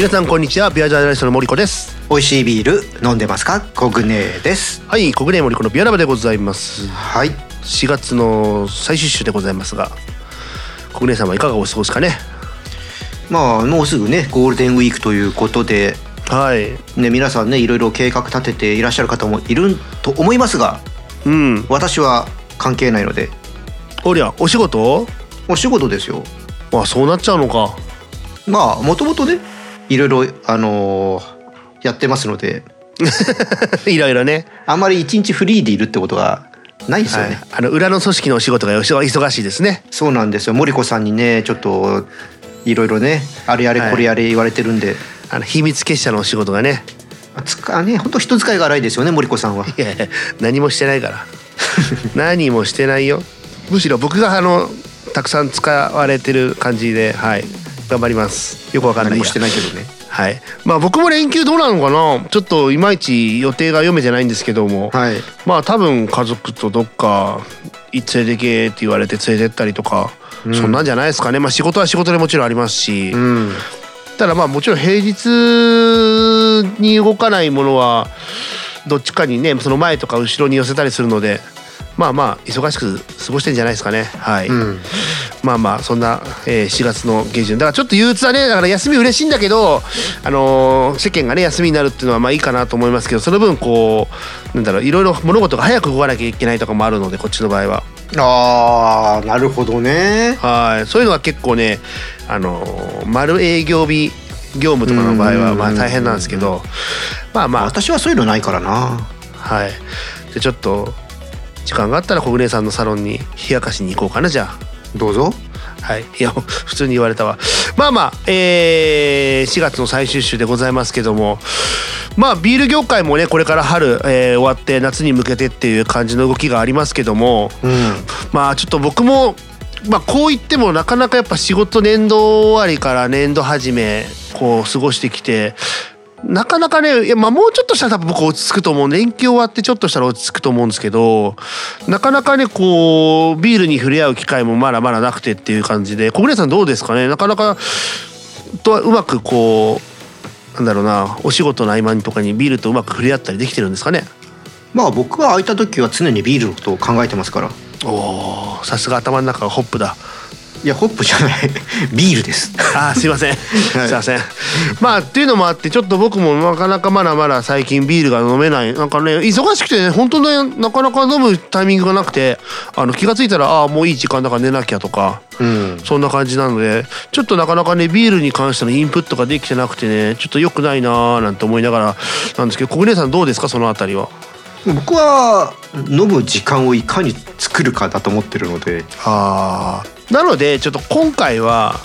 皆さんこんにちは。ビアジャーナリストの森子です。美味しいビール飲んでますか？コグネです。はい国内森子のビアラバでございます。はい。4月の最終週でございますが国内さんはいかがお過ごしかね？まあもうすぐねゴールデンウィークということではい。ね皆さんねいろいろ計画立てていらっしゃる方もいると思いますがうん。私は関係ないので。おりゃお仕事お仕事ですよ。まあそうなっちゃうのか。まあもともとねいろいろあのーやってますので。いろいろね。あんまり一日フリーでいるってことがないですよね、はい、あの裏の組織のお仕事が忙しいですね。そうなんですよ。森子さんにねちょっといろいろねあれやれはい。これやれ言われてるんで、あの秘密結社のお仕事がね。つかね本当人使いが荒いですよね森子さんは。いやいや何もしてないから。何もしてないよ。むしろ僕があのたくさん使われてる感じではい頑張ります。よくわかんないや何もしてないけどね。はい。まあ僕も連休どうなのかな。ちょっといまいち予定が読めてないんですけども、はい。まあ多分家族とどっか連れてけって言われて連れてったりとか、うん。そんなんじゃないですかね。まあ仕事は仕事でもちろんありますし、うん。ただまあもちろん平日に動かないものはどっちかにねその前とか後ろに寄せたりするのでまあまあ忙しく過ごしてんじゃないですかね。はい、うんまあまあそんな、えー4月の下旬。だからちょっと憂鬱だね。だから休み嬉しいんだけど、あのー世間がね休みになるっていうのはまあいいかなと思いますけどその分こうなんだろういろいろ物事が早く動かなきゃいけないとかもあるのでこっちの場合は。あーなるほどね。はい。そういうのは結構ねあのー丸営業日業務とかの場合はまあ大変なんですけどまあまあ。私はそういうのないからな。はい。でちょっと時間があったら小暮さんのサロンに冷やかしに行こうかなじゃあ。どうぞ。はい、いや普通に言われたわ。まあまあ、えー4月の最終週でございますけども。まあビール業界もねこれから春、えー終わって夏に向けてっていう感じの動きがありますけども。うん。まあちょっと僕もまあこう言ってもなかなかやっぱ仕事年度終わりから年度始めこう過ごしてきてなかなかねいやまあもうちょっとしたら多分僕落ち着くと思うんで連休終わってちょっとしたら落ち着くと思うんですけどなかなかねこうビールに触れ合う機会もまだまだなくてっていう感じで小暮さんどうですかね？なかなかとはうまくこうなんだろうなお仕事の合間にとかにビールとうまく触れ合ったりできてるんですかね？まあ僕は空いた時は常にビールのことを考えてますから。おーさすが頭の中がホップだ。いやホップじゃない。ビールです。あーすいません、すいません。まあっていうのもあってちょっと僕もなかなかまだまだ最近ビールが飲めない。なんかね忙しくてね本当ねなかなか飲むタイミングがなくてあの気が付いたらああもういい時間だから寝なきゃとかうん。そんな感じなのでちょっとなかなかねビールに関してのインプットができてなくてねちょっと良くないなーなんて思いながらなんですけど小暮さんどうですか？そのあたりは。僕は飲む時間をいかに作るかだと思ってるので。あーなのでちょっと今回は、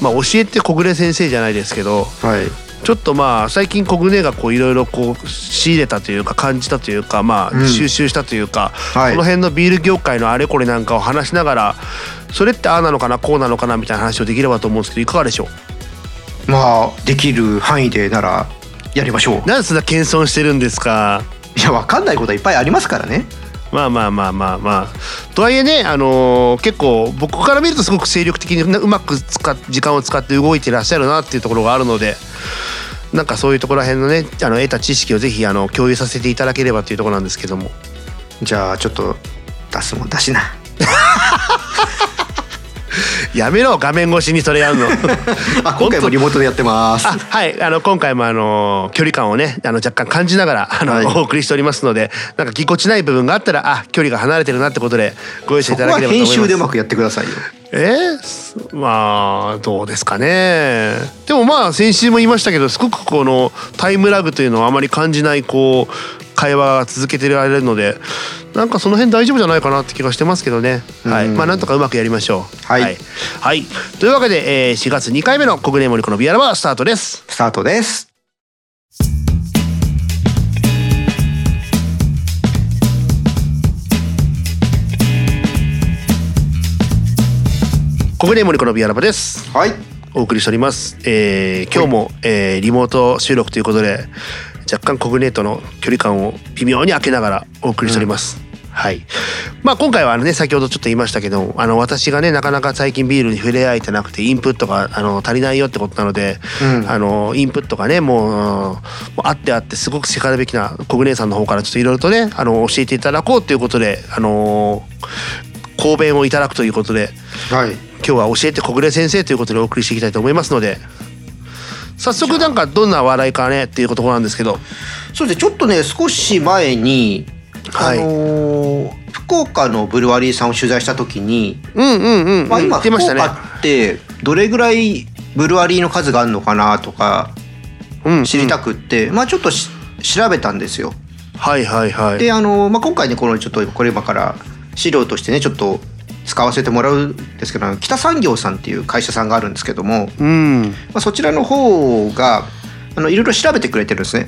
まあ、教えて小暮先生じゃないですけどはい。ちょっとまあ最近コグネがこういろいろこう仕入れたというか感じたというかまうん。あ収集したというか、はい。この辺のビール業界のあれこれなんかを話しながらそれってああなのかなこうなのかなみたいな話をできればと思うんですけどいかがでしょまあできる範囲でならやりましょうう。なんでそんな謙遜してるんですか？いやわかんないことはいっぱいありますからねまあまあまあまあまあ。とはいえねあのー結構僕から見るとすごく精力的にうまく使時間を使って動いてらっしゃるなっていうところがあるのでなんかそういうところら辺のねあの得た知識をぜひあの共有させていただければというところなんですけども。じゃあちょっと出すもん出しな。やめろ画面越しにそれやるの。あ今回もリモートでやってます。あはい。あの今回もあの距離感をねあの若干感じながらあの、はい。お送りしておりますのでなんかぎこちない部分があったらあ距離が離れてるなってことでご容赦いただければと思います。編集でうまくやってくださいよ。えーすまあどうですかね。でもまあ先週も言いましたけどすごくこのタイムラグというのはあまり感じないこう会話が続けてられるのでなんかその辺大丈夫じゃないかなって気がしてますけどね、はい。うんまあなんとかうまくやりましょう。はい。はい、はい。というわけで、えー4月2回目の「国根森子のビアラバ」スタートです。スタートです。国根森子のビアラバです。はい。お送りしております、えー今日も、えーリモート収録ということで若干コグネートの距離感を微妙に空けながらお送りしております、はい。まあ今回はね先ほどちょっと言いましたけど、あの私がねなかなか最近ビールに触れ合えてなくてインプットがあの足りないよってことなので、うんあのインプットがねもうもうあってあってすごくしかるべきな小暮さんの方からちょっといろいろとねあの教えていただこうということであの講弁をいただくということではい今日は教えて小暮先生ということでお送りしていきたいと思いますので。早速なんかどんな話題かねっていうところなんですけど、そうですねちょっとね少し前に、はいあのー福岡のブルワリーさんを取材した時に、うんうんうん、うん、まあ、今福言ってましたね。岡ってどれぐらいブルワリーの数があるのかなとかうん知りたくって、まあちょっとし調べたんですよ。はいはいはい。であの、まあ、今回ねこのちょっとこれ今から資料としてねちょっと使わせてもらうんですけど北産業さんっていう会社さんがあるんですけども、うん。まあ、そちらの方があのいろいろ調べてくれてるんですね。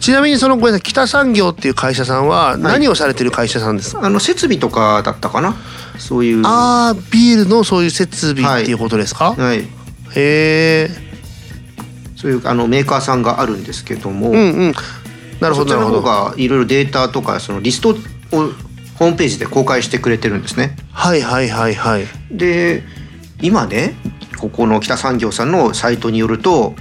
ちなみにそのごめんなさい北産業っていう会社さんは何をされてる会社さんですか？あの設備とかだったかなそういう。ああビールのそういう設備っていうことですか？はい、へえ。そういうあのメーカーさんがあるんですけども、うんうん。なるほそちらの方。がいろいろデータとかそのリストをホームページで公開してくれてるんですね。はいはいはいはい。で今ねここの北産業さんのサイトによると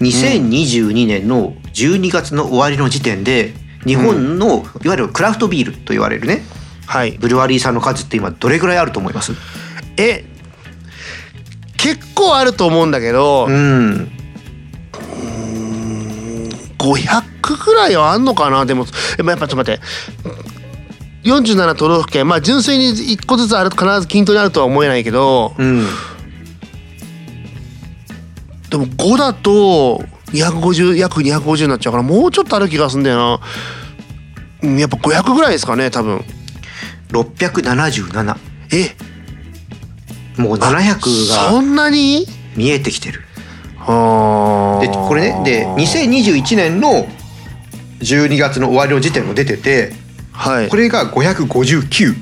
2022年の12月の終わりの時点で日本のいわゆるクラフトビールと言われるねはい。ブルワリーさんの数って今どれぐらいあると思います？え結構あると思うんだけど、うん500ぐらいはあんのかな？でもやっぱちょっと待って47都道府県まあ純粋に1個ずつある必ず均等にあるとは思えないけどうんでも5だと250約250になっちゃうからもうちょっとある気がするんだよな。うんやっぱ500ぐらいですかね多分。677え？もう700そがんなに？見えてきてる。はでこれねで2021年の12月の終わりの時点も出ててはい。これが559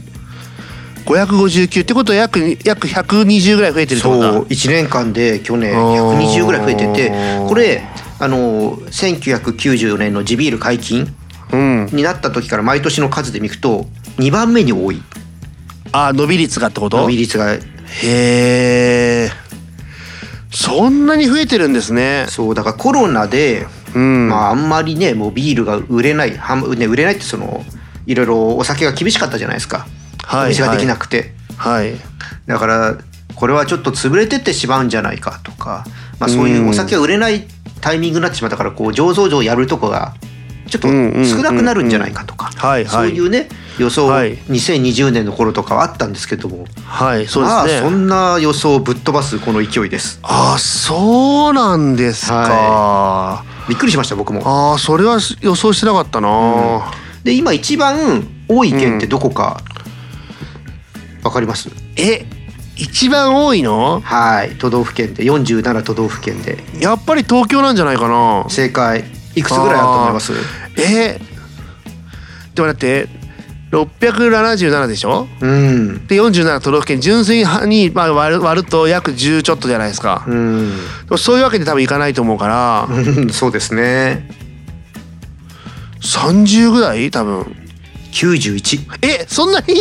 559ってことは約約120ぐらい増えてるってことだ。そう1年間で去年あー。120ぐらい増えててこれあの1994年の地ビール解禁うん。になった時から毎年の数で見ると2番目に多い。あ伸び率がってこと？伸び率が。へえそんなに増えてるんですね。そうだからコロナで、うん、まああんまりねもうビールが売れないはんね売れないってそのいろいろお酒が厳しかったじゃないですか、はいお店ができなくて、はい。だからこれはちょっと潰れてってしまうんじゃないかとか、まあ、そういうお酒が売れないタイミングになってしまったからこう醸造所やるとこがちょっと少なくなるんじゃないかとか。そういうね予想はい。2020年の頃とかはあったんですけども。はいそうまあですね。そんな予想をぶっ飛ばすこの勢いです。あそうなんですか、はびっくりしました僕も。ああそれは予想してなかったな、で今一番多い県ってどこかわかります、え一番多いの？はい。都道府県で47都道府県で。やっぱり東京なんじゃないかな。正解。いくつぐらいあると思います？えでもだって。677でしょ？うん。で47都道府県純粋にまあ割る割ると約10ちょっとじゃないですか、うん。そういうわけで多分いかないと思うから。うんそうですね30ぐらい？多分。91えそんなに？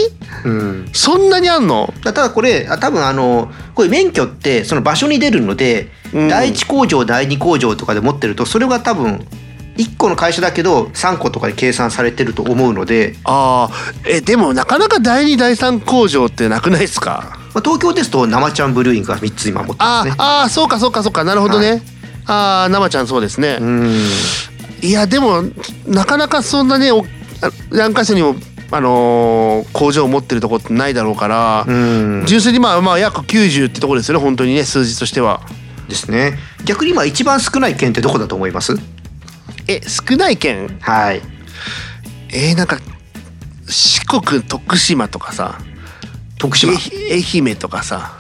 うん。そんなにあんの？ただこれあ多分あのこういう免許ってその場所に出るので、うん。第一工場第二工場とかで持ってるとそれが多分1個の会社だけど3個とかで計算されてると思うので、ああえでもなかなか第2第3工場ってなくないですか？まあ、東京ですと生ちゃんブルーイングが3つ今持ってますね。あーそうかそうかそうか。なるほどね、はい。ああ生ちゃんそうですね、うんいやでもなかなかそんなね何箇所にもあのー工場を持ってるとこってないだろうから、うん。純粋にまあまあ約90ってとこですよね本当にね数字としては。ですね。逆に今一番少ない県ってどこだと思います？え少ない県？はい。えー、なんか四国徳島とかさ。徳島？え愛媛とかさ。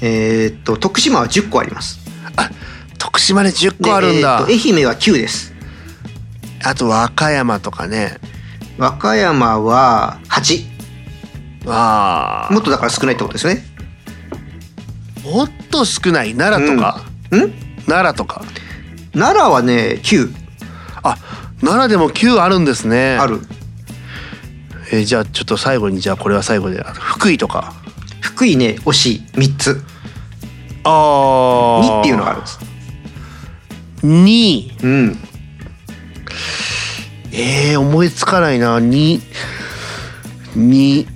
えーっと徳島は10個あります。あ徳島で10で個あるんだ、愛媛は9ですあと和歌山とかね。和歌山は8ああ。もっとだから少ないってことですね。もっと少ない？奈良とか、ん。奈良とか？奈良はね9あ奈良でも9あるんですね。ある。えーじゃあちょっと最後にじゃあこれは最後で。福井とか？福井ね惜しい3つ。ああ2っていうのがあるんです。2うんえー、思いつかないな。2 2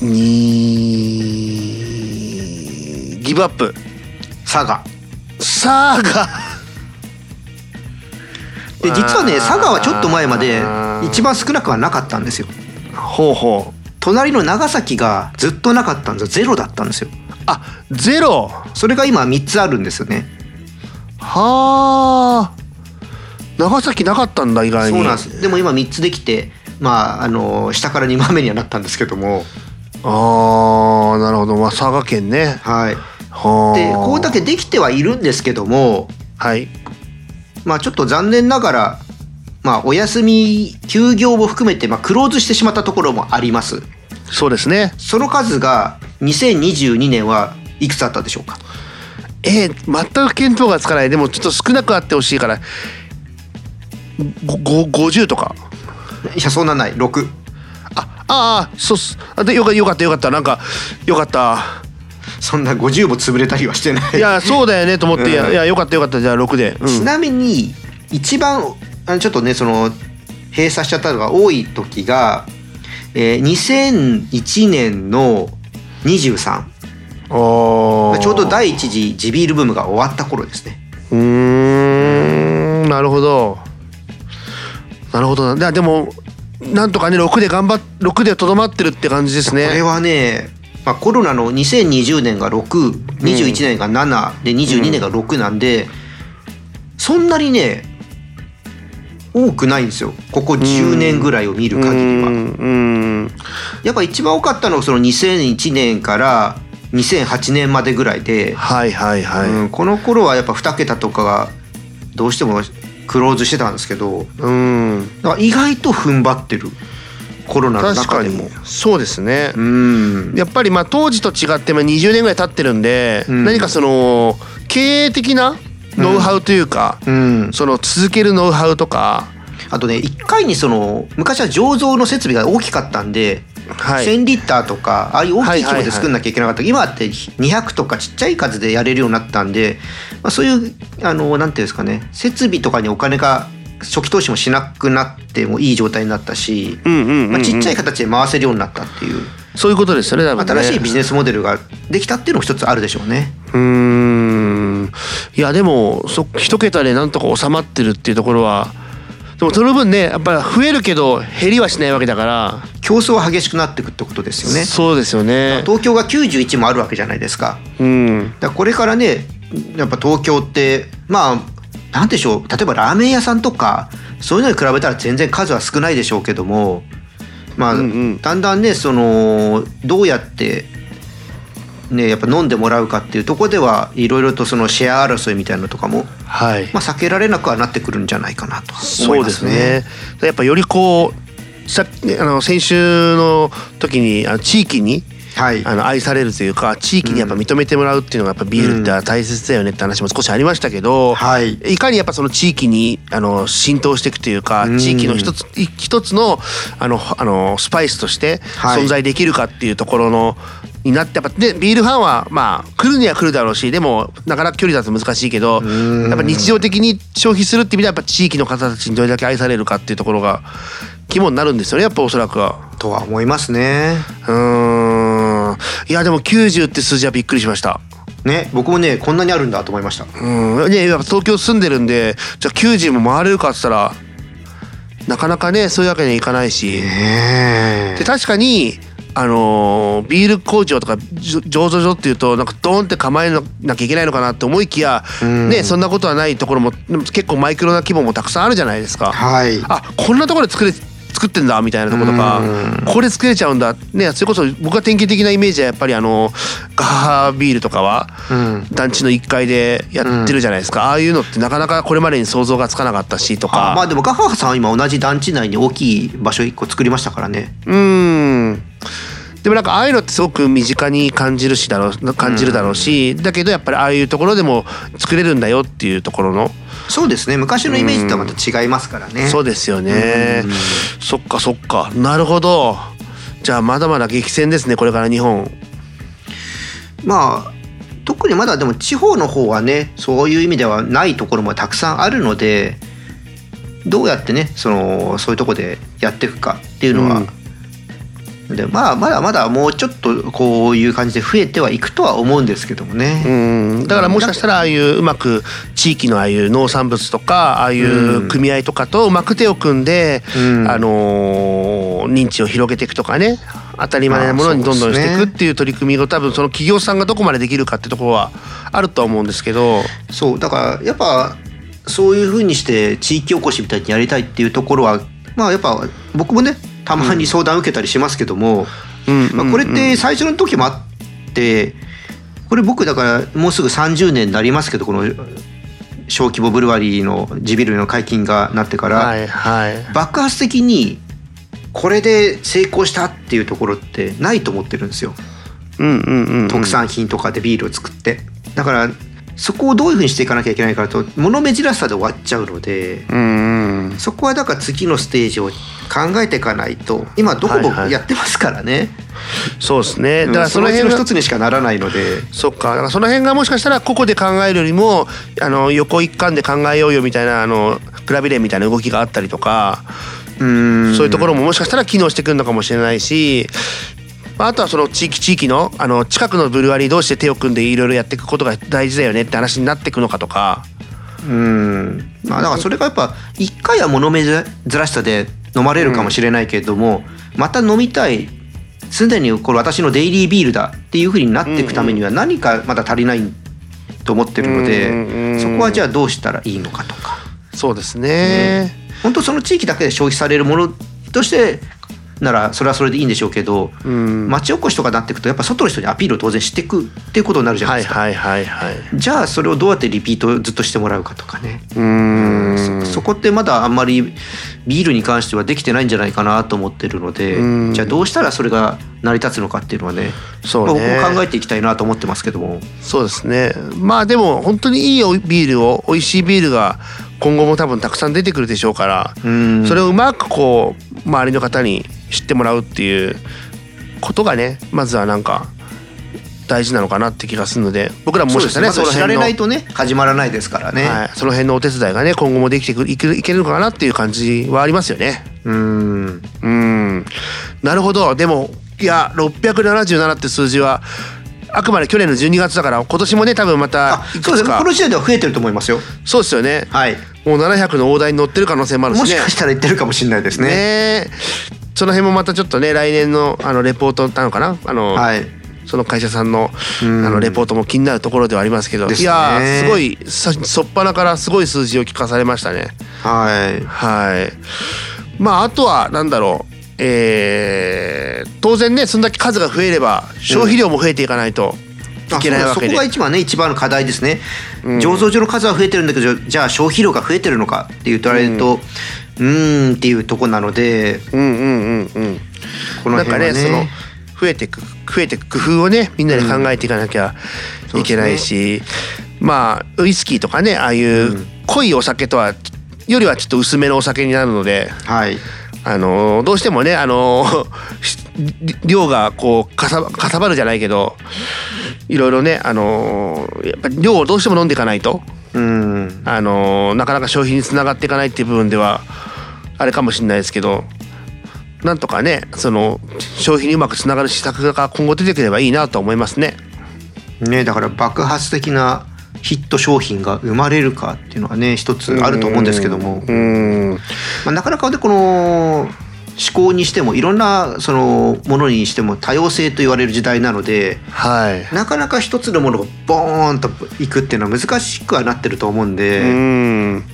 2ギブアップ。佐賀サーガ。で実はね佐賀はちょっと前まで一番少なくはなかったんですよ。ほうほう。隣の長崎がずっとなかったんですよ。ゼロだったんですよ。あゼロ。それが今3つあるんですよね。はあ長崎なかったんだ意外に。そうなんです。でも今3つできてまああの下から2番目にはなったんですけども。ああなるほど。まあ佐賀県ね。はい。はあ。でこうだけできてはいるんですけどもはい。まあちょっと残念ながらまあお休み休業も含めてまあクローズしてしまったところもあります。そうですね。その数が2022年はいくつあったでしょうか？えー、全く見当がつかない。でもちょっと少なくあってほしいから50とか？いやそんなない。6あああそうっす。あでよかよかったよかった。なんかよかった。そんな50も潰れたりはしてない。いやそうだよねと思って、いやうん。いやよかったよかった。じゃあ6で、うん。ちなみに一番あのちょっとねその閉鎖しちゃったのが多い時が、えー2001年の23おー。ちょうど第一次地ビールブームが終わった頃ですね。うーんなるほどなるほどな。でもなんとかね6で頑張っ6でとどまってるって感じですこれねはね、まあ、コロナの2020年が621年が7で22年が6なんで、そんなにね多くないんですよ。ここ10年ぐらいを見る限りは。うんうん。やっぱ一番多かったのがその2001年から2008年までぐらいで、はいはいはい、うんこの頃はやっぱ2桁とかがどうしてもクローズしてたんですけどうん、だから意外と踏ん張ってる。コロナの中でも。そうですね、うん。やっぱりまあ当時と違ってまあ20年ぐらい経ってるんで、うん。何かその経営的なノウハウというか、うん、その続けるノウハウとか、あとね1回にその昔は醸造の設備が大きかったんで、はい、1,000リッターとかああいう大きい規模はいはいはいで作んなきゃいけなかった、今って200とかちっちゃい数でやれるようになったんで、まあ、そういうあのなんていうんですかね。設備とかにお金が初期投資もしなくなってもいい状態になったし、まあ、ちっちゃい形で回せるようになったっていう。そういうことですよねね。新しいビジネスモデルができたっていうのも一つあるでしょうね。うーん。いやでもそ一桁でなんとか収まってるっていうところはでもその分ねやっぱり増えるけど減りはしないわけだから、競争は激しくなっていくってことですよね。そうですよね東京が91もあるわけじゃないですか。うんだこれからねやっぱ東京ってまあなんでしょう例えばラーメン屋さんとかそういうのに比べたら全然数は少ないでしょうけどもまあ、うんうんだんだんねそのどうやってねやっぱ飲んでもらうかっていうところではいろいろとそのシェア争いみたいなのとかも、はい、まあ、避けられなくはなってくるんじゃないかなと思そですいうますね。ねやっぱよりこうさあの先週の時にあの地域にはい、あの愛されるというか地域にやっぱ認めてもらうっていうのがやっぱビールって大切だよねって話も少しありましたけど、はい。いかにやっぱその地域にあの浸透していくというかうん。地域の一つい一つのあのあのスパイスとしてはい。存在できるかっていうところのになってやっぱでビールファンはまあ来るには来るだろうしでもなかなか距離だと難しいけどん。やっぱ日常的に消費するって意味ではやっぱ地域の方たちにどれだけ愛されるかっていうところが肝になるんですよねやっぱおそらくは。とは思いますね。うーんいやでも90って数字はびっくりしました。ね僕もねこんなにあるんだと思いました。うん、ねやっぱ東京住んでるんでじゃあ90も回れるかっつったらなかなかねそういうわけにはいかないし、ねで確かにあのービール工場とか醸造所っていうとなんかドーンって構えなきゃいけないのかなって思いきや、うんねそんなことはないところも結構マイクロな規模もたくさんあるじゃないですか。はい。あこんなところで作れ作ってんだみたいなところとかうん。これ作れちゃうんだ。ねそれこそ僕が典型的なイメージはやっぱりあのガハハビールとかはうん。団地の1階でやってるじゃないですか、ああいうのってなかなかこれまでに想像がつかなかったしとか。あまあでもガハハさんは今同じ団地内に大きい場所一個作りましたからね。うーん。でもなんかああいうのってすごく身近に感じるしだろう感じるだろうし、だけどやっぱりああいうところでも作れるんだよっていうところのそうですね。昔のイメージとはまた違いますからね、そうですよね、そっかそっか。なるほど。じゃあまだまだ激戦ですね。これから日本。まあ特にまだでも地方の方はねそういう意味ではないところもたくさんあるのでどうやってねそのそういうとこでやっていくかっていうのは、でまあまだまだもうちょっとこういう感じで増えてはいくとは思うんですけどもね。うん。だからもしかしたらああいううまく地域のああいう農産物とかああいう組合とかとうまく手を組んで、うん。あのー認知を広げていくとかね。当たり前なものにどんどんしていくっていう取り組みを多分その企業さんがどこまでできるかってところはあるとは思うんですけど。そう。だからやっぱそういうふうにして地域おこしみたいにやりたいっていうところはまあやっぱ僕もねたまに相談受けたりしますけども、うん。まあ、これって最初の時もあってこれ僕だからもうすぐ30年になりますけどこの小規模ブルワリーの地ビールの解禁がなってから、はいはい。爆発的にこれで成功したっていうところってないと思ってるんですよ。特産品とかでビールを作って。だからそこをどういうふうにしていかなきゃいけないかと物珍しさで終わっちゃうのでうんうん。そこはだから次のステージを考えていかないと今どこもはいはい。やってますからね、そうですね。だからうんその辺が一つにしかならないので。そっか。だからその辺がもしかしたら個々で考えるよりもあの横一貫で考えようよみたいなあのクラビレンみたいな動きがあったりとかうん。そういうところももしかしたら機能してくるのかもしれないし、まあ、あとはその地域地域のあの近くのブルワリー同士で手を組んでいろいろやっていくことが大事だよねって話になっていくのかとか。うんまあだからそれがやっぱ一回は物珍しさで飲まれるかもしれないけれども、また飲みたいすでにこれ私のデイリービールだっていうふうになっていくためには何かまだ足りないと思ってるので、うんそこはじゃあどうしたらいいのかとかそうですね。本当その地域だけで消費されるものとしてならそれはそれでいいんでしょうけど、うん町おこしとかになっていくとやっぱ外の人にアピールを当然していくっていうことになるじゃなですか。はいいはいはいはい。じゃあそれをどうやってリピートをずっとしてもらうかとかね。うーんそそこってまだあんまりビールに関してはできてないんじゃないかなと思ってるので、うんじゃあどうしたらそれが成り立つのかっていうのはねそうねまあ、考えていきたいなと思ってますけどもそうですね。まあでも本当にいいおビールを美味しいビールが今後も多分たくさん出てくるでしょうから、うんそれをうまくこう周りの方に知ってもらうっていうことがねまずはなんか大事なのかなって気がするので僕らももしかしたらねそねまず知られないのとね始まらないですからね、はい、その辺のお手伝いがね今後もできてくいけるいけるのかなっていう感じはありますよね。うん。うん。なるほど。でもいや677って数字はあくまで去年の12月だから今年もね多分またそうですね。この時点では増えてると思いますよ。そうですよね。はい。もう700の大台に乗ってる可能性もあるしね。もしかしたら言ってるかもしれないですね。ねえその辺もまたちょっとね来年のあのレポートなのかな？あの、はい。その会社さんのあうん。のレポートも気になるところではありますけど、ね。いやーすごいさそっぱなからすごい数字を聞かされましたね。はい。はい。まああとはなんだろう。えー当然ねそんだけ数が増えれば消費量も増えていかないといけないわけで、あそこが一番ね一番の課題ですね、うん。醸造所の数は増えてるんだけどじゃあ消費量が増えてるのかって言われるとうーんっていうとこなのでうんうんうんうん。このなんか辺はねねその増えていく増えていく工夫をねみんなで考えていかなきゃいけないし、まあウイスキーとかねああいううん。濃いお酒とはよりはちょっと薄めのお酒になるので、はい。あのどうしてもねあの し量がこうかさかさばるじゃないけどいろいろねあのやっぱり量をどうしても飲んでいかないとうん。あのなかなか消費につながっていかないっていう部分ではあれかもしれないですけどなんとかねその消費にうまくつながる施策が今後出てくればいいなと思いますね。ねだから爆発的なヒット商品が生まれるかっていうのはね一つあると思うんですけども、うん。まあ、なかなかねこの思考にしてもいろんなそのものにしても多様性と言われる時代なのではい。なかなか一つのものがボーンといくっていうのは難しくはなってると思うんで、うん。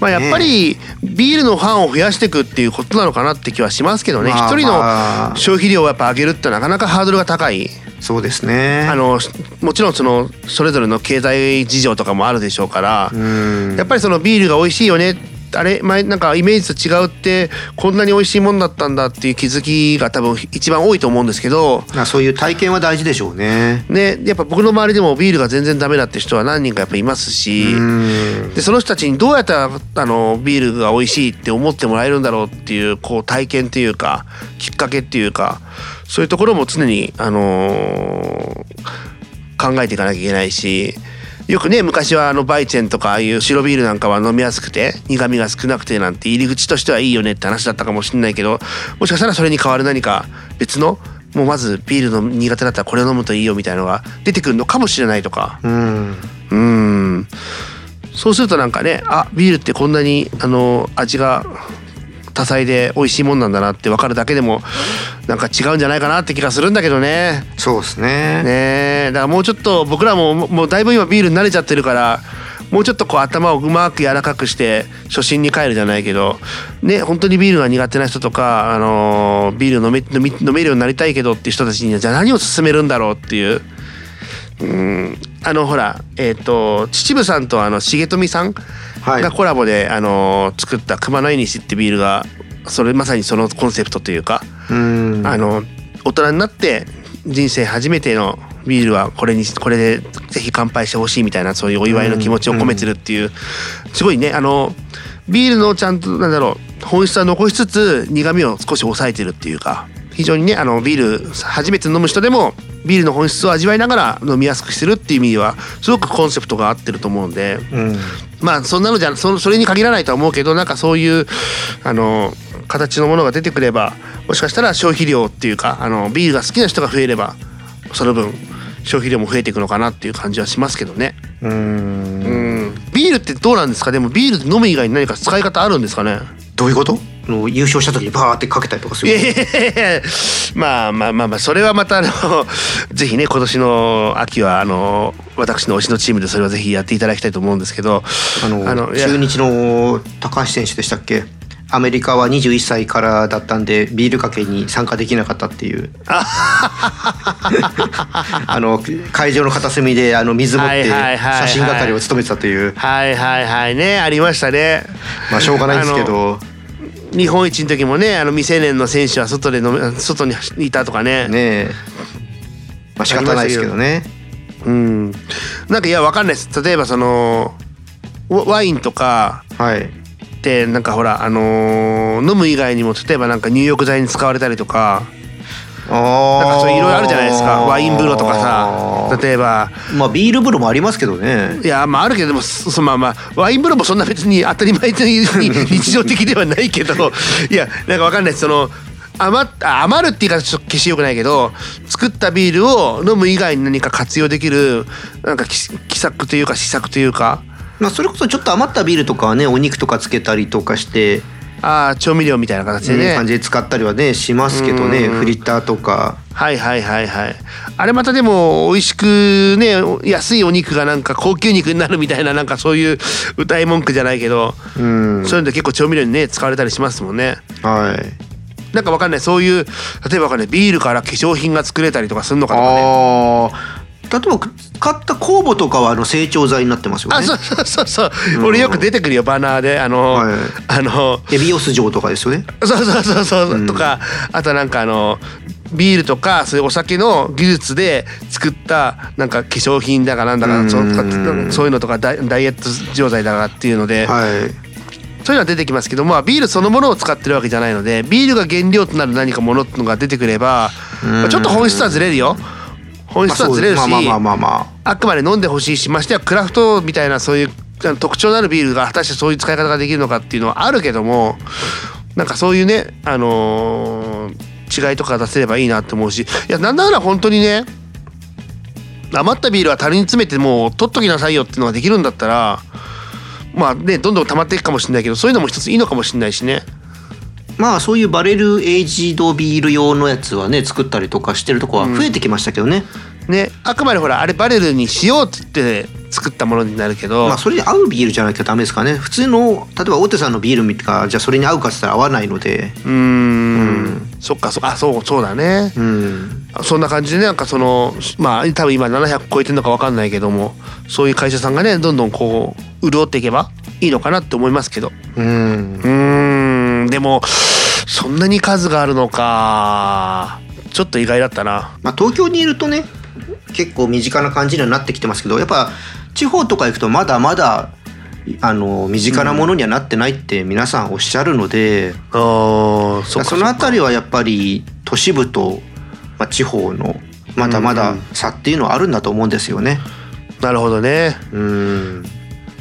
まあやっぱりビールのファンを増やしていくっていうことなのかなって気はしますけどね。まあ一人のまあ。消費量をやっぱ上げるってなかなかハードルが高い。そうですね。あのもちろんそのそれぞれの経済事情とかもあるでしょうからうん。やっぱりそのビールが美味しいよねっあれ前なんかイメージと違うってこんなに美味しいもんだったんだっていう気づきが多分一番多いと思うんですけど。まあそういう体験は大事でしょうね。ね。やっぱ僕の周りでもビールが全然ダメだって人は何人かやっぱいますし。うん。でその人たちにどうやったらあのビールが美味しいって思ってもらえるんだろうっていうこう体験っていうかきっかけっていうかそういうところも常に、あのー考えていかなきゃいけないしよくね昔はあのバイチェンとかああいう白ビールなんかは飲みやすくて苦味が少なくてなんて入り口としてはいいよねって話だったかもしれないけどもしかしたらそれに代わる何か別のもうまずビールの苦手だったらこれを飲むといいよみたいなのが出てくるのかもしれないとか。うん。うん。そうするとなんかねあビールってこんなにあの味が多彩で美味しいもんなんだなって分かるだけでもなんか違うんじゃないかなって気がするんだけどね。そうですねねえだからもうちょっと僕らももうだいぶ今ビールに慣れちゃってるからもうちょっとこう頭をうまく柔らかくして初心に帰るじゃないけどね本当にビールが苦手な人とか、あのービール飲め飲み飲めるようになりたいけどって人たちにはじゃあ何を勧めるんだろうっていう。うんあのほらえっ、と秩父さんとあの重富さんはいがコラボで、あのー作った熊の絵にしってビールがそれまさにそのコンセプトというか、うん。あの大人になって人生初めてのビールはこれにこれでぜひ乾杯してほしいみたいなそういうお祝いの気持ちを込めてるっていう、すごいねあのビールのちゃんとなんだろう本質は残しつつ苦味を少し抑えてるっていうか非常にねあのビール初めて飲む人でもビールの本質を味わいながら飲みやすくしてるっていう意味ではすごくコンセプトが合ってると思うんで。うんまあそんなのじゃそそれに限らないとは思うけどなんかそういうあの形のものが出てくればもしかしたら消費量っていうかあのビールが好きな人が増えればその分消費量も増えていくのかなっていう感じはしますけどね。ううん。ん。ビールってどうなんですか？でもビール飲む以外に何か使い方あるんですかね？どういうこと？あの優勝した時にバーってかけたりとかする。まあまあまあまあそれはまたあの ぜひね今年の秋はあの私の推しのチームでそれはぜひやっていただきたいと思うんですけどあのあの中日の高橋選手でしたっけ？アメリカは21歳からだったんでビールかけに参加できなかったっていう。あの会場の片隅であの水持ってはいはいはいはい写真係を務めてたという。はいはいはい。ねありましたね。まあしょうがないんですけあど日本一の時もねあの未成年の選手は外で飲め外にいたとかね。ねえ。まあ仕方ないですけどね。うん。なんかいやわかんないです。例えばそのワワインとかはい。ってなんかほらあのー飲む以外にも例えばなんか入浴剤に使われたりとか。あなんかそういろいろあるじゃないですか。ワイン風呂とかさ。例えば。まあビール風呂もありますけどね。いやまああるけどでもそそまあまあワイン風呂もそんな別に当たり前に 日常的ではないけど。いやなんかわかんないです。その余余るって言い方ちょっと決してよくないけど作ったビールを飲む以外に何か活用できるなんか奇奇策というか施策というか。まあそれこそちょっと余ったビールとかはねお肉とかつけたりとかしてあー調味料みたいな形でね、ね感じで使ったりはねしますけどねうん。フリッターとか。はいはいはいはい。あれまたでも美味しくね安いお肉がなんか高級肉になるみたいななんかそういう歌い文句じゃないけど、うん。そういうので結構調味料にね使われたりしますもんね。はい。なんかわかんないそういう例えばわかんないビールから化粧品が作れたりとかするのかとかね。ああ例えば買った酵母とかはあの成長剤になってますよね。あそうそうそうそう、俺よく出てくるよバナーで。あの、はいあのエビオス状とかですよね。そうそうそうそう、う。ん。とかあとなんかあのビールとかそういうお酒の技術で作ったなんか化粧品だかなんだかうん。そうそういうのとかダイエット錠剤だかっていうので、はい。そういうのは出てきますけど、まあ、ビールそのものを使ってるわけじゃないのでビールが原料となる何かもののが出てくれば、まあちょっと本質はずれるよ本質はずれるし、まあまあまあまあまあ。あくまで飲んでほしいしましてやクラフトみたいなそういう特徴のあるビールが果たしてそういう使い方ができるのかっていうのはあるけどもなんかそういうね、あのー違いとか出せればいいなって思うし。いやなんだなら本当にね余ったビールは樽に詰めてもう取っときなさいよっていうのができるんだったらまあねどんどん溜まっていくかもしれないけどそういうのも一ついいのかもしれないしね。まあそういうバレルエイジドビール用のやつはね作ったりとかしてるとこは増えてきましたけどね、ねあくまでほらあれバレルにしようっつって作ったものになるけど、まあそれに合うビールじゃなきゃダメですかね。普通の例えば大手さんのビールみたいじゃあそれに合うかっつったら合わないので。うーん。そっかそあそうそうだね。うん。そんな感じでねなんかそのまあ多分今700超えてるのか分かんないけどもそういう会社さんがねどんどんこう潤っていけばいいのかなって思いますけど。うん。うーん。でもそんなに数があるのか。ちょっと意外だったな。まあ、東京にいるとね結構身近な感じにはなってきてますけどやっぱ地方とか行くとまだまだあの身近なものにはなってないって皆さんおっしゃるので、あーそっかそのあたりはやっぱり都市部と、まあ、地方のまだまだ差っていうのはあるんだと思うんですよね。なるほどね。うん。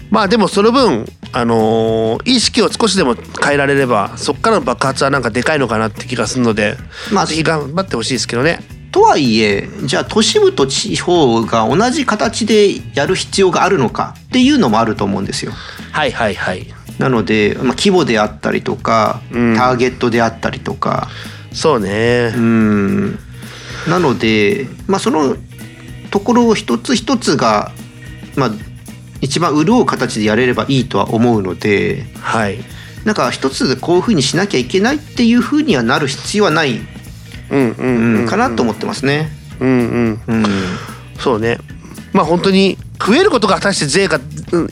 まあでもその分あのー意識を少しでも変えられればそっからの爆発はなんかでかいのかなって気がするので、まあぜひ頑張ってほしいですけどねとはいえじゃあ都市部と地方が同じ形でやる必要があるのかっていうのもあると思うんですよ。はいはいはい。なので、まあ、規模であったりとか、うん。ターゲットであったりとか。そうね。うん。なので、まあ、そのところを一つ一つが、まあ、一番潤う形でやれればいいとは思うのではい。なんか一つでこういうふうにしなきゃいけないっていうふうにはなる必要はない、かなと思ってますね。うんうんそうねまあ本当に増えることが果たして税が、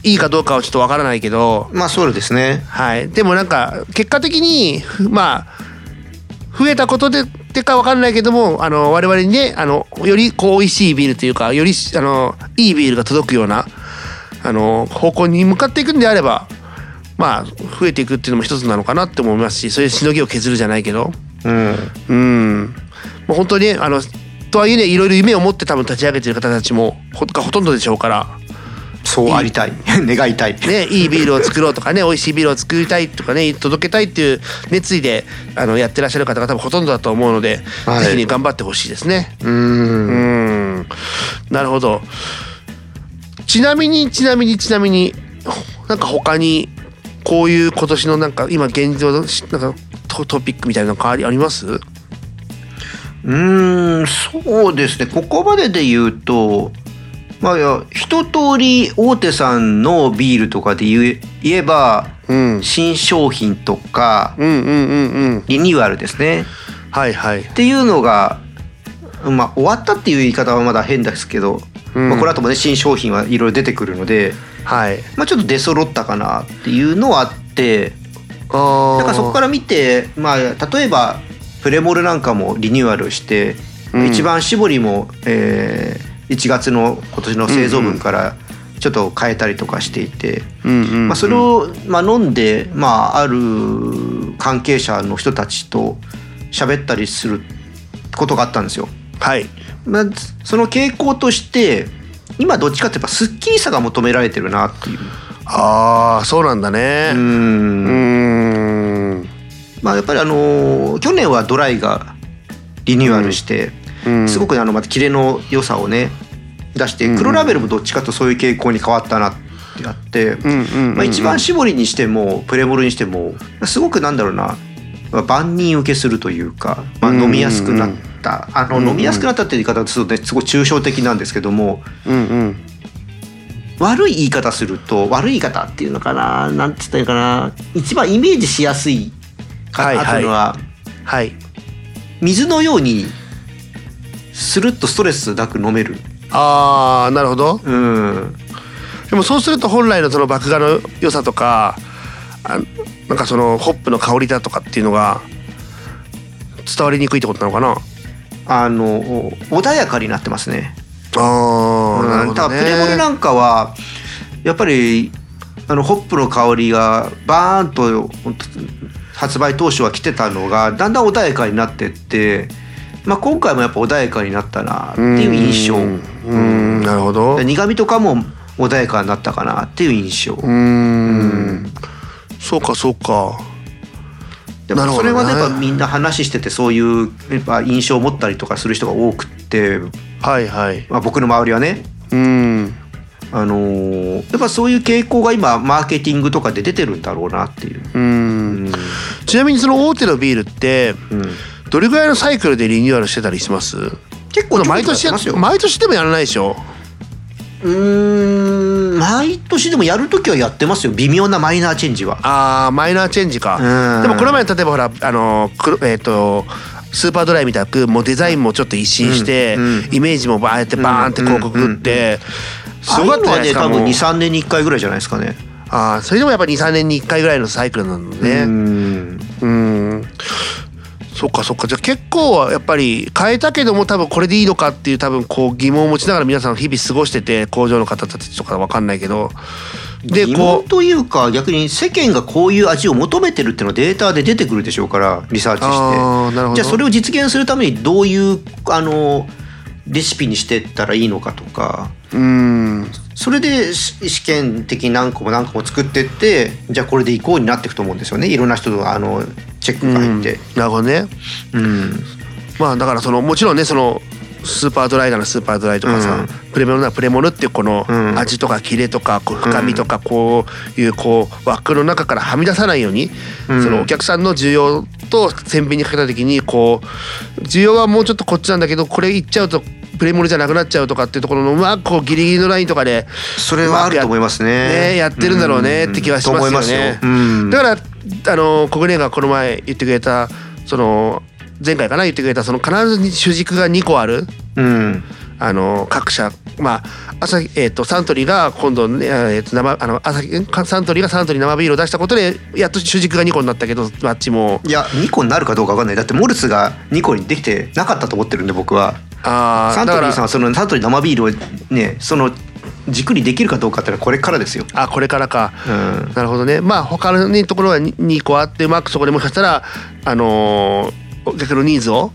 いいかどうかはちょっとわからないけどまあそうですね。はいでもなんか結果的にまあ増えたことでってかわかんないけどもあの我々にねあのよりこう美味しいビールというかよりあのいいビールが届くようなあの方向に向かっていくんであればまあ増えていくっていうのも一つなのかなって思いますしそういうしのぎを削るじゃないけどうん。うん。もう本当にねあのとはいえねいろいろ夢を持って多分立ち上げてる方たちもほがほとんどでしょうから。そうありたい。願いたい。ね、いいビールを作ろうとかね 美味しいビールを作りたいとかね届けたいっていう熱意であのやってらっしゃる方が多分ほとんどだと思うので、はい。ぜひね頑張ってほしいですね。うん。うん。なるほど。ちなみにちなみにちなみになんか他にこういう今年のなんか今現状なんかトトピックみたいなのがありあります？うーんそうですね。ここまでで言うとまあいや一通り大手さんのビールとかで言えばうん。新商品とかうんうんうんうん。リニューアルですね。はいはい。っていうのがまあ終わったっていう言い方はまだ変ですけど、うん。まあ、この後もね新商品はいろいろ出てくるので、はい。まあ、ちょっと出揃ったかなっていうのはあってあだからそこから見てまあ例えばプレモルなんかもリニューアルして、うん。一番搾りも、えー1月の今年の製造分からちょっと変えたりとかしていて、うんうんうん。まあ、それを、まあ、飲んで、まあ、ある関係者の人たちと喋ったりすることがあったんですよ。はい。まあ、その傾向として今どっちかってやっぱすっきりさが求められてるなっていう。ああそうなんだね。うんまあ、やっぱりあのー去年はドライがリニューアルして、うん。すごくあのまたキレの良さをね出してうん。黒ラベルもどっちかとそういう傾向に変わったなってあって、まあ、一番搾りにしてもプレモルにしてもすごくなんだろうなまあ万人受けするというか、まあ、飲みやすくなった、あの飲みやすくなったっていう言い方するとねすごい抽象的なんですけども悪い言い方すると悪い言い方っていうのかななんて言ったらいいかな一番イメージしやすいかなとい。うのは、はい。水のようにスルッとストレスなく飲める。ああなるほど。うん。でもそうすると本来のその麦芽の良さとかあなんかそのホップの香りだとかっていうのが伝わりにくいってことなのかな？あの穏やかになってますね。ああなるほプレモルなんかはやっぱりあのホップの香りがバーンと発売当初は来てたのがだんだん穏やかになってって、まあ、今回もやっぱ穏やかになったなっていう印象。うん。うんなるほど。う苦味とかも穏やかになったかなっていう印象。ーん。そうかそうか。でもそれはねやっぱみんな話しててそういうやっぱ印象を持ったりとかする人が多くって、はいはい。まあ、僕の周りはね。うん。あのーやっぱそういう傾向が今マーケティングとかで出てるんだろうなっていう。ううんんちなみにその大手のビールってうん。どれぐらいのサイクルでリニューアルしてたりします？結構毎年。毎年でもやらないでしょ？うーん毎年でもやるときはやってますよ。微妙なマイナーチェンジは。あーマイナーチェンジか。うん。でもこの前例えばほらあの黒えっ、とスーパードライみたくもうデザインもちょっと一新して、うんうん。イメージもバーってバーンって広告打って、すごかったね多分もう。23年に1回ぐらいじゃないですかね。ああそれでもやっぱ23年に1回ぐらいのサイクルなのうね。んうん。そっかそっか。じゃあ結構はやっぱり変えたけども多分これでいいのかっていう多分こう疑問を持ちながら皆さん日々過ごしてて工場の方たちとかわかんないけど。で疑こ問というか逆に世間がこういう味を求めてるっていうのはデータで出てくるでしょうからリサーチして。じゃあそれを実現するためにどういうあのレシピにしてったらいいのかとかううん。それでし試験的に何個も何個も作ってってじゃあこれでいこうになっていくと思うんですよね。いろんな人のあのチェックが入って。なるほどね。うん。まあだからそのもちろんねそのスーパードライならスーパードライとかさ、うん。プレモルならプレモルっていうこのうん。味とかキレとかこう深みとかこういうこう枠の中からはみ出さないように、うん。そのお客さんの需要と天秤にかけた時にこう需要はもうちょっとこっちなんだけどこれいっちゃうとプレモルじゃなくなっちゃうとかっていうところのうまくこうギリギリのラインとかでそれはあると思いますね。ねやってるんだろうねって気はしますよね。だからあの国連がこの前言ってくれたその前回かな言ってくれたその必ずに主軸が2個ある。うん。あの各社まあ朝日えっ、とサントリーが今度ねえーと生あの朝サントリーがサントリー生ビールを出したことでやっと主軸が2個になったけどあっちも。いや2個になるかどうかわかんない。だってモルツが2個にできてなかったと思ってるんで僕は。あサントリーさんはそのサントリー生ビールをねその軸にできるかどうかってのはこれからですよ。あこれからか。うん。なるほどね。まあ他の、ね、ところは 2, 個あってうまくそこでもしかしたらあのーお客のニーズを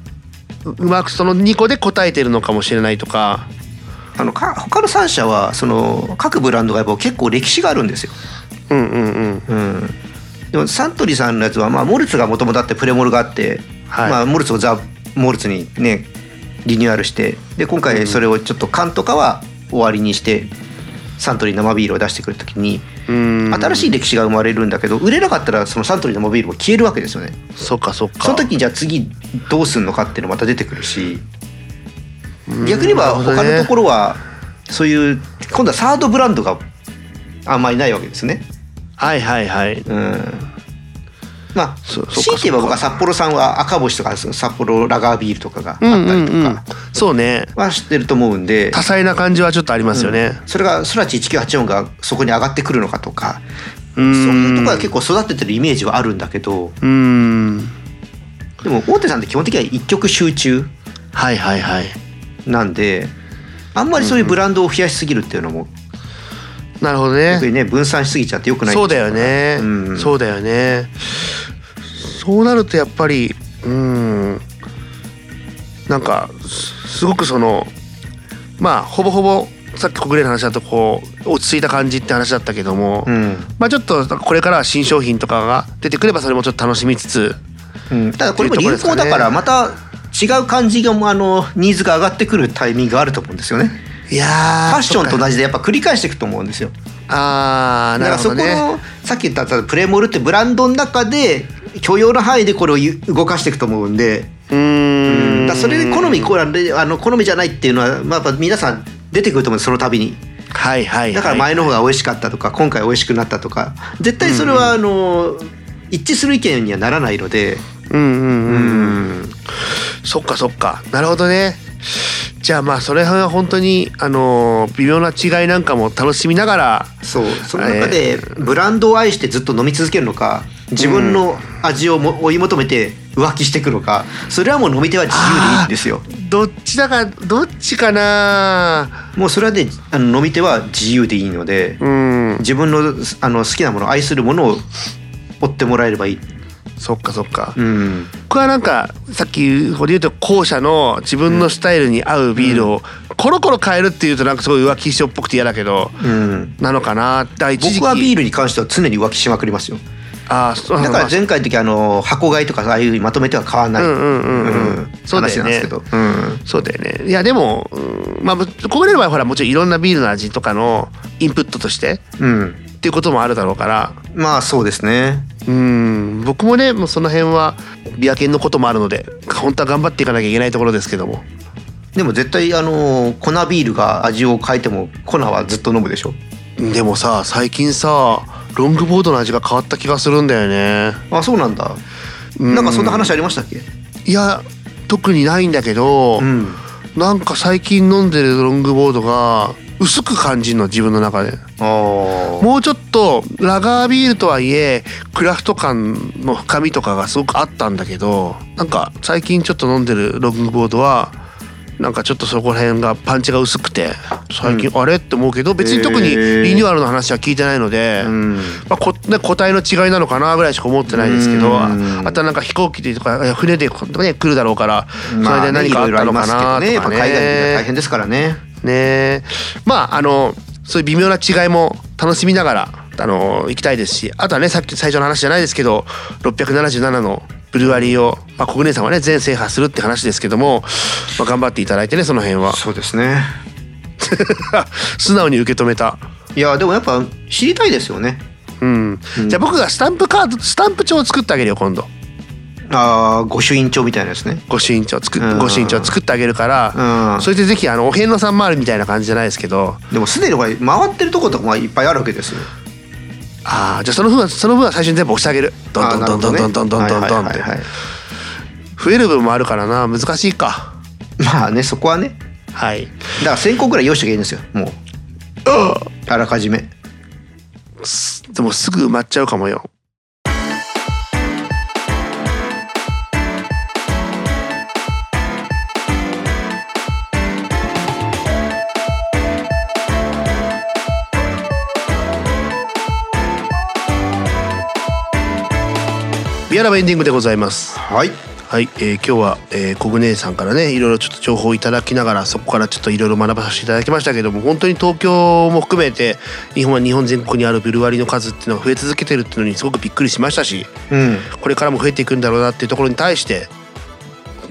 ううまくその2個で答えてるのかもしれないとか。あのか他の3社はその各ブランドがやっぱ結構歴史があるんですよ。うんうんうん。うん、でもサントリーさんのやつは、まあ、モルツがもともとあってプレモルがあって、はいまあ、モルツをザ・モルツにねリニューアルしてで今回それをちょっと缶とかは終わりにしてサントリー生ビールを出してくるときにうん新しい歴史が生まれるんだけど売れなかったらそのサントリー生ビールも消えるわけですよね。そっかそっか。その時にじゃあ次どうすんのかっていうのまた出てくるし逆に言えば他のところはそういう今度はサードブランドがあんまりないわけですね。はいはいはい。うんまあ強いて言えば僕は札幌さんは赤星とか札幌ラガービールとかがあったうんうんりとうんか。そうね。は知ってると思うんで、多彩な感じはちょっとありますよね。それが空知1984がそこに上がってくるのかとかうそういうところは結構育ててるイメージはあるんだけどうん。でも大手さんって基本的には一極集中はいはいはい。なんであんまりそういうブランドを増やしすぎるっていうのもなるほどね。やっぱりね分散しすぎちゃってよくないそうだよね、うん。そうだよね。そうなるとやっぱりうん。なんかすすごくそのまあほぼほぼさっき国連の話だとこう落ち着いた感じって話だったけども、うん。まあちょっとこれからは新商品とかが出てくればそれもちょっと楽しみつつうん、ただこれも流行だからまた違う感じがあのニーズが上がってくるタイミングがあると思うんですよね。いやーファッションと同じじでやっぱ繰り返していくと思うんですよ。あーなだからそこるほどねのさっき言ったプレモルってブランドの中で許容の範囲でこれをゆ動かしていくと思うんで、うーん。だそれで好みこれあの好みじゃないっていうのは、まあ、やっぱ皆さん出てくると思うんですその度に。はいはいはい。だから前の方が美味しかったとか今回美味しくなったとか。絶対それはあの一致する意見にはならないので。うんうんうん、うん。そっかそっか。なるほどねじゃあまあそれは本当にあのー微妙な違いなんかも楽しみながらそうその中でブランドを愛してずっと飲み続けるのか自分の味をも追い求めて浮気していくのかそれはもう飲み手は自由でいいんですよ。どっちだかどっちかな。もうそれはねあの飲み手は自由でいいのでうん。自分のあの好きなもの愛するものを追ってもらえればいい、そっかそっか、うん、僕はなんかさっきこれ言うと後者の自分のスタイルに合うビールをコロコロ変えるっていうとなんかすごい浮気症っぽくて嫌だけどうん、なのかな？だ一僕はビールに関しては常に浮気しまくりますよ。あーそう。だから前回の時あの箱買いとかああいうまとめては買わない、話なんですけど、うん。そうだよね。いやでも、うんまあこれの場合はほらもちろんいろんなビールの味とかのインプットとしてうん、っていうこともあるだろうから。まあそうですねうん。僕もねもうその辺はビア犬のこともあるので本当は頑張っていかなきゃいけないところですけども。でも絶対あの粉ビールが味を変えても粉はずっと飲むでしょ。でもさ最近さロングボードの味が変わった気がするんだよね。あそうなんだ。うん。なんかそんな話ありましたっけ？いや特にないんだけど、うん。なんか最近飲んでるロングボードが薄く感じるの自分の中で。もうちょっとラガービールとはいえクラフト感の深みとかがすごくあったんだけどなんか最近ちょっと飲んでるロングボードはなんかちょっとそこら辺がパンチが薄くて最近あれ？って思うけど別に特にリニューアルの話は聞いてないので、うん。まあこね、個体の違いなのかなぐらいしか思ってないですけどうん。あとはなんか飛行機でとか船で、ね、来るだろうからそれで何かあったのかなとまあね。海外大変ですからねね。まああのそういう微妙な違いも楽しみながらあの行きたいですしあとはねさっき最初の話じゃないですけど677のブルワリーを、まあ、国姉さんはね全制覇するって話ですけども、まあ、頑張っていただいてねその辺は。そうですね。素直に受け止めた。いやでもやっぱ知りたいですよね。うん、じゃあ僕がスタンプカードスタンプ帳を作ってあげるよ今度ああ御朱印帳みたいなやつね。御朱印帳作っうん。御朱印帳作ってあげるから、うん。それでぜひあのお遍路さん回るみたいな感じじゃないですけど。でもすでにこれ回ってるとことかもいっぱいあるわけですよ。ああじゃあその分はその分は最初に全部押してあげる。どんどんどんどんどんどんどんどんどんって。増える分もあるからな難しいか。まあねそこはね。はい。だから1000個ぐらい用意しときゃいいんですよもう。あらかじめ。すでもすぐ埋まっちゃうかもよビアラバエンディングでございます。はい。はい、えー今日は、えー、小舟さんからねいろいろちょっと情報をいただきながらそこからちょっといろいろ学ばさせていただきましたけども本当に東京も含めて日本は日本全国にあるブルワリーの数っていうのが増え続けてるっていうのにすごくびっくりしましたしうん。これからも増えていくんだろうなっていうところに対して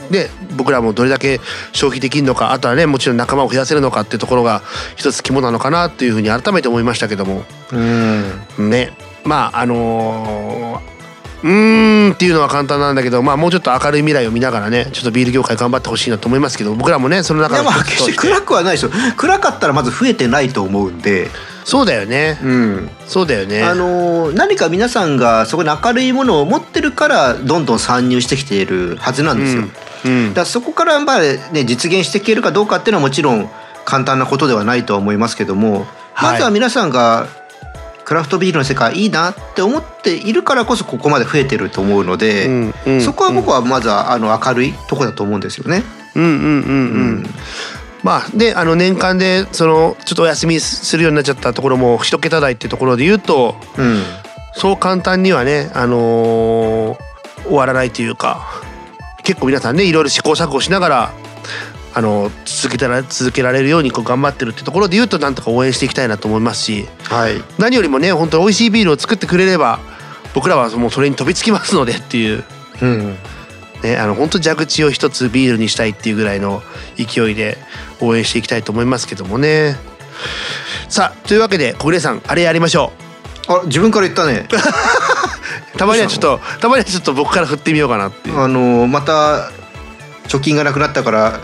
で僕らもどれだけ消費できるのかあとはねもちろん仲間を増やせるのかっていうところが一つ肝なのかなっていうふうに改めて思いましたけども。うん。ね。まああのーうーんっていうのは簡単なんだけどまあもうちょっと明るい未来を見ながらねちょっとビール業界頑張ってほしいなと思いますけど僕らもねそのい中のやまあ決して暗くはないですよ。暗かったらまず増えてないと思うんで。そうだよね。うん。そうだよね。あのー何か皆さんがそこに明るいものを持ってるからどんどん参入してきているはずなんですよ、うん。だからそこからやっぱりね実現していけるかどうかっていうのはもちろん簡単なことではないとは思いますけども、はい。まずは皆さんがクラフトビールの世界いいなって思っているからこそここまで増えてると思うので、うんうんそこは僕はまずはあの明るいとこだと思うんですよね。うんうん。うんうん、まあであの年間でそのちょっとお休みするようになっちゃったところも一桁台ってところで言うとうん。そう簡単にはねあのー終わらないというか結構皆さんねいろいろ試行錯誤しながらあの続けたら続けられるようにこう頑張ってるってところで言うとなんとか応援していきたいなと思いますし。はい。何よりもね本当に美味しいビールを作ってくれれば僕らはもうそれに飛びつきますのでっていう。うんね、あの本当蛇口を一つビールにしたいっていうぐらいの勢いで応援していきたいと思いますけどもね。さあというわけで小暮さんあれやりましょあ自分から言ったね。う たまにはちょっとたまにはちょっと僕から振ってみようかなっていう。あのまた貯金がなくなったから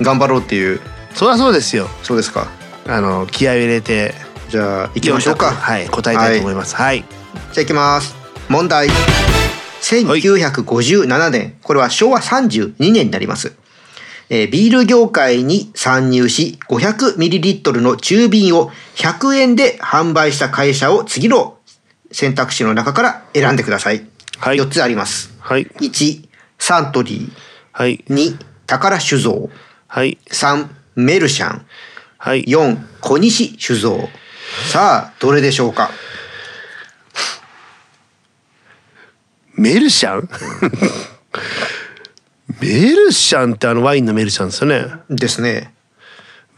頑張ろうっていう。そりゃそうですよ。そうですか。あの気合を入れて。じゃあ行きましょうか。はい答えたいと思います。はい、じゃあ行きます。問題。1957年。これは昭和32年になります。えービール業界に参入し 500ml の中瓶を100円で販売した会社を次の選択肢の中から選んでください、はい。4つあります。はい。1サントリー。はい。2宝酒造はい。3メルシャン。はい。4小西酒造。さあどれでしょうか？メルシャン？メルシャンってあのワインのメルシャンですよね。ですね。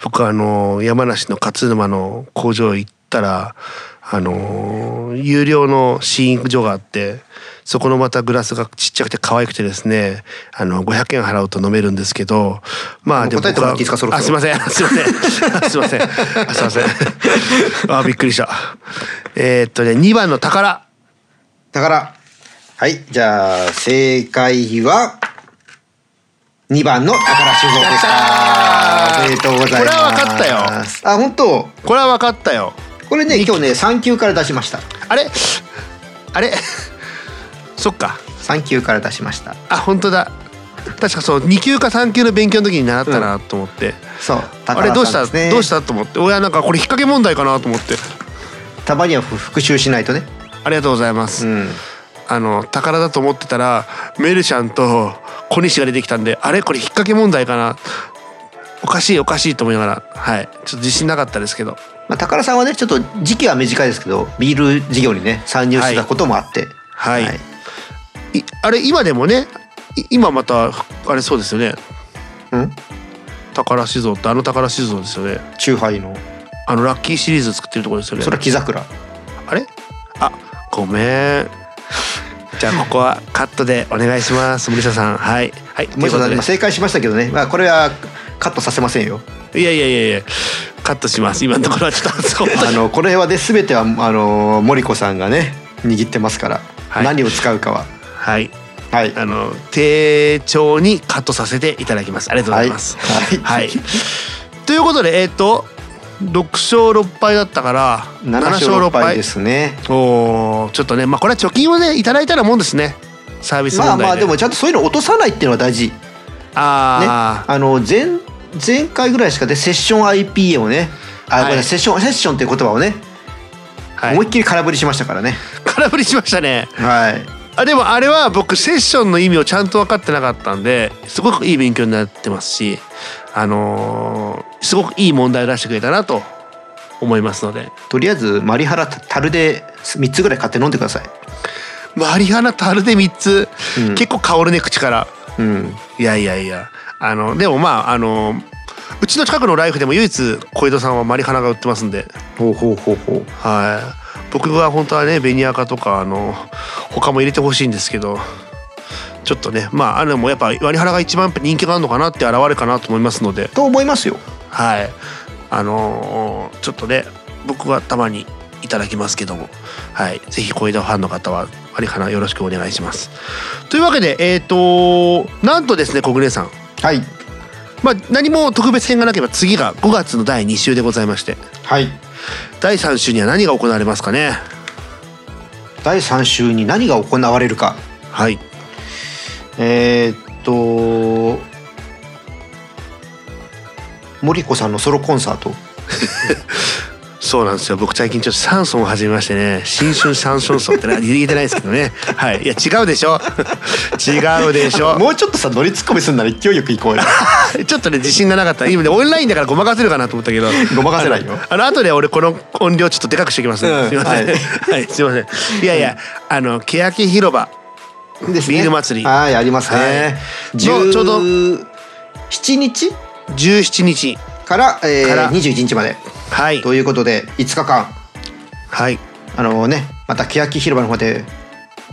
僕あの山梨の勝沼の工場行ったらあの有料の試飲所があってそこのまたグラスがちっちゃくて可愛くてですねあの500円払うと飲めるんですけどまあもう答えてもらっていいですか？そろそろ。あすいません。すいません。あすいません。あすいません。あびっくりした。えーっとね2番の宝。だからはい。じゃあ正解は2番の宝酒造でした。やったー。おめでとうございます。これは分かったよ。あ本当？これは分かったよこれね今日ね3級から出しました。あれ？あれ？そっか。3級から出しました。あ本当だ。確かそう2級か3級の勉強の時に習ったなと思って、そうあれどうした、どうした？と思って。親なんかこれ引っ掛け問題かなと思って。たまには復習しないとね。ありがとうございます、うん。あの宝だと思ってたらメルシャンと小西が出てきたんであれ？これ引っ掛け問題かな？おかしいおかしいと思いながら。はい。ちょっと自信なかったですけどまあ、高田さんはねちょっと時期は短いですけどビール事業にね参入してたこともあって。はい。い。あれ今でもねい今またあれそうですよね。うん？宝酒造ってあの宝酒造ですよね。チューハイの。あのラッキーシリーズ作ってるところですよね。それは木桜。あれ？あごめん。じゃあここはカットでお願いします森下さん。はい。はい森下さん正解しましたけどね、まあ、これはカットさせませんよ。いやいやいやいやカットします。今のところはちょっと あのこれはね全てはあの森子さんがね握ってますから、はい。何を使うかは。はい。はい。あの丁重にカットさせていただきます。ありがとうございます。はい。はい、ということでえっ、と6勝6敗だったから7勝6敗ですね。おーちょっとねまあこれは貯金をねいただいたらもんですね。サービス問題で。まあまあでもちゃんとそういうの落とさないっていうのは大事。ね。ああの前前回ぐらいしかでセッション IPA をねあ、はい。ごめんなさいセッションセッションっていう言葉をね、あ、はい。思いっきり空振りしましたからね。空振りしましたね。はい。あでもあれは僕セッションの意味をちゃんと分かってなかったんですごくいい勉強になってますしあのーすごくいい問題を出してくれたなと思いますので。とりあえずマリハラ樽で3つぐらい買って飲んでください。マリハナタルで3つ、うん。結構香るね口から。うん。いやいやいやあのでもまああのうちの近くのライフでも唯一小江戸さんはマリハナが売ってますんで。ほうほうほうほう。はい。僕は本当はねベニアカとかあの他も入れてほしいんですけどちょっとねまああれもやっぱ割原が一番人気があるのかなって現れかなと思いますので。と思いますよ。はい。あのーちょっとね僕はたまにいただきますけども。はい。ぜひ小枝ファンの方は割原よろしくお願いします。というわけでえっ、となんとですね小暮さんはい。まあ何も特別編がなければ次が5月の第2週でございまして。はい。第3週には何が行われますかね。第3週に何が行われるか。はい。えーっと森子さんのソロコンサート そうなんですよ。僕最近ちょっとシャンソンを始めましてね。新春シャンソンソンってね 言えてないですけどね。はい。いや違うでしょ。違うでしょ。もうちょっとさ乗りツッコミするなら勢いよく行こうよ。ちょっとね自信がなかった。今ねオンラインだからごまかせるかなと思ったけど。ごまかせないよ。あの後で俺この音量ちょっとでかくしておきます、うんすいません。ははい。い、すいません。いやいやあの欅広場。ですね。ビール祭り。はいありますね、のちょうど7日？17日から,、えー、から。21日まで。はい。ということで5日間。はい。あのねまた欅広場の方で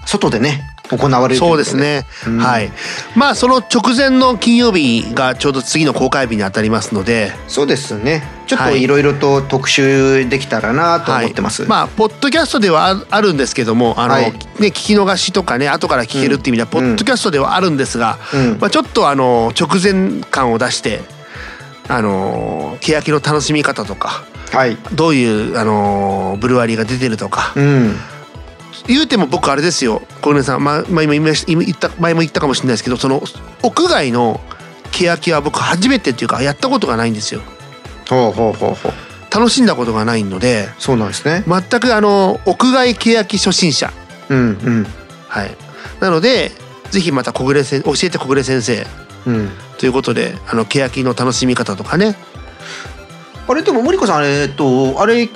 外でね行われるそうですね、うん。はい。まあその直前の金曜日がちょうど次の公開日にあたりますので。そうですね。ちょっはい。といろいろと特集できたらなと思ってます、はい、まあポッドキャストではああるんですけどもあの、はい。ね聞き逃しとかね後から聞けるっていう意味では、ポッドキャストではあるんですが、うん。まあ、ちょっとあの直前感を出してあの欅の楽しみ方とかはい。どういうあのブルワリーが出てるとか、うん。言うても僕あれですよ小根さん、まあまあ、今言った前も言ったかもしれないですけどその屋外の欅は僕初めてっていうかやったことがないんですよ。ほうほうほうほう。楽しんだことがないのでそうなんですね。全くあの屋外欅初心者。うんうん。はい。なのでぜひまた小暮せん教えて小暮先生。うんということであの欅の楽しみ方とかね。あれでも森子さんあれえっとあれ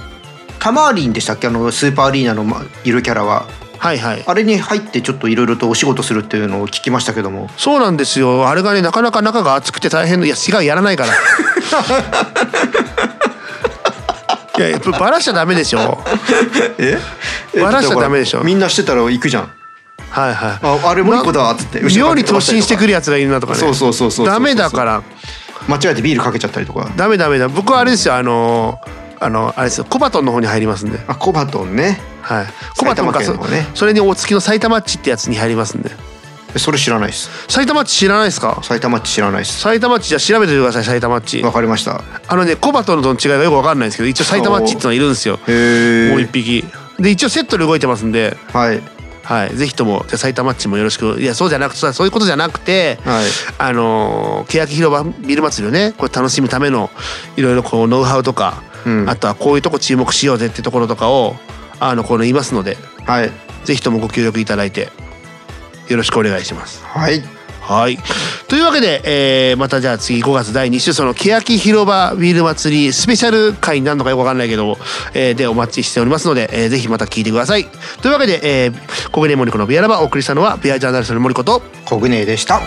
タマーリンでしたっけ？あのスーパーアリーナのまいるキャラは。はいはい。あれに入ってちょっといろいろとお仕事するっていうのを聞きましたけども。そうなんですよ。あれがねなかなか中が熱くて大変いや違うやらないから。いややっぱバラしちゃダメでしょ。え？バラしちゃダメでしょ。みんなしてたら行くじゃんはいはい。ああれ森子だっつって妙に突進してくるるやつがいるなとかね。そうそうそうそうダメだから。間違えてビールかけちゃったりとか。ダメダメだ。僕はあれですよあのあのあれですよ。コバトンの方に入りますんで。あコバトンね。はい。コバトンがそ埼玉県のね。それにお付きの埼玉っちってやつに入りますんで。えそれ知らないです。埼玉っち知らないですか？埼玉っち知らないです。埼玉っちじゃあ調べててください埼玉っち。わかりました。あのねコバトンとの違いがよくわかんないんですけど一応埼玉っちっていうのがいるんですよ。もう一匹。で一応セットで動いてますんで。はいはい、ぜひともじゃあ埼玉っちもよろしくいやそうじゃなくてそういうことじゃなくて、はい。あのー欅広場ビル祭りをねこれ楽しむためのいろいろこうノウハウとか、うん。あとはこういうとこ注目しようぜってところとかをあのこの言いますのではい。ぜひともご協力いただいてよろしくお願いします。はいはい。というわけで、えーまたじゃあ次5月第2週その欅広場ビール祭りスペシャル回になるのかよくわかんないけど、えーでお待ちしておりますので、えーぜひまた聞いてください。というわけで、えー、小暮森子のビアラバお送りしたのはビアジャーナリストの森子とコグネでした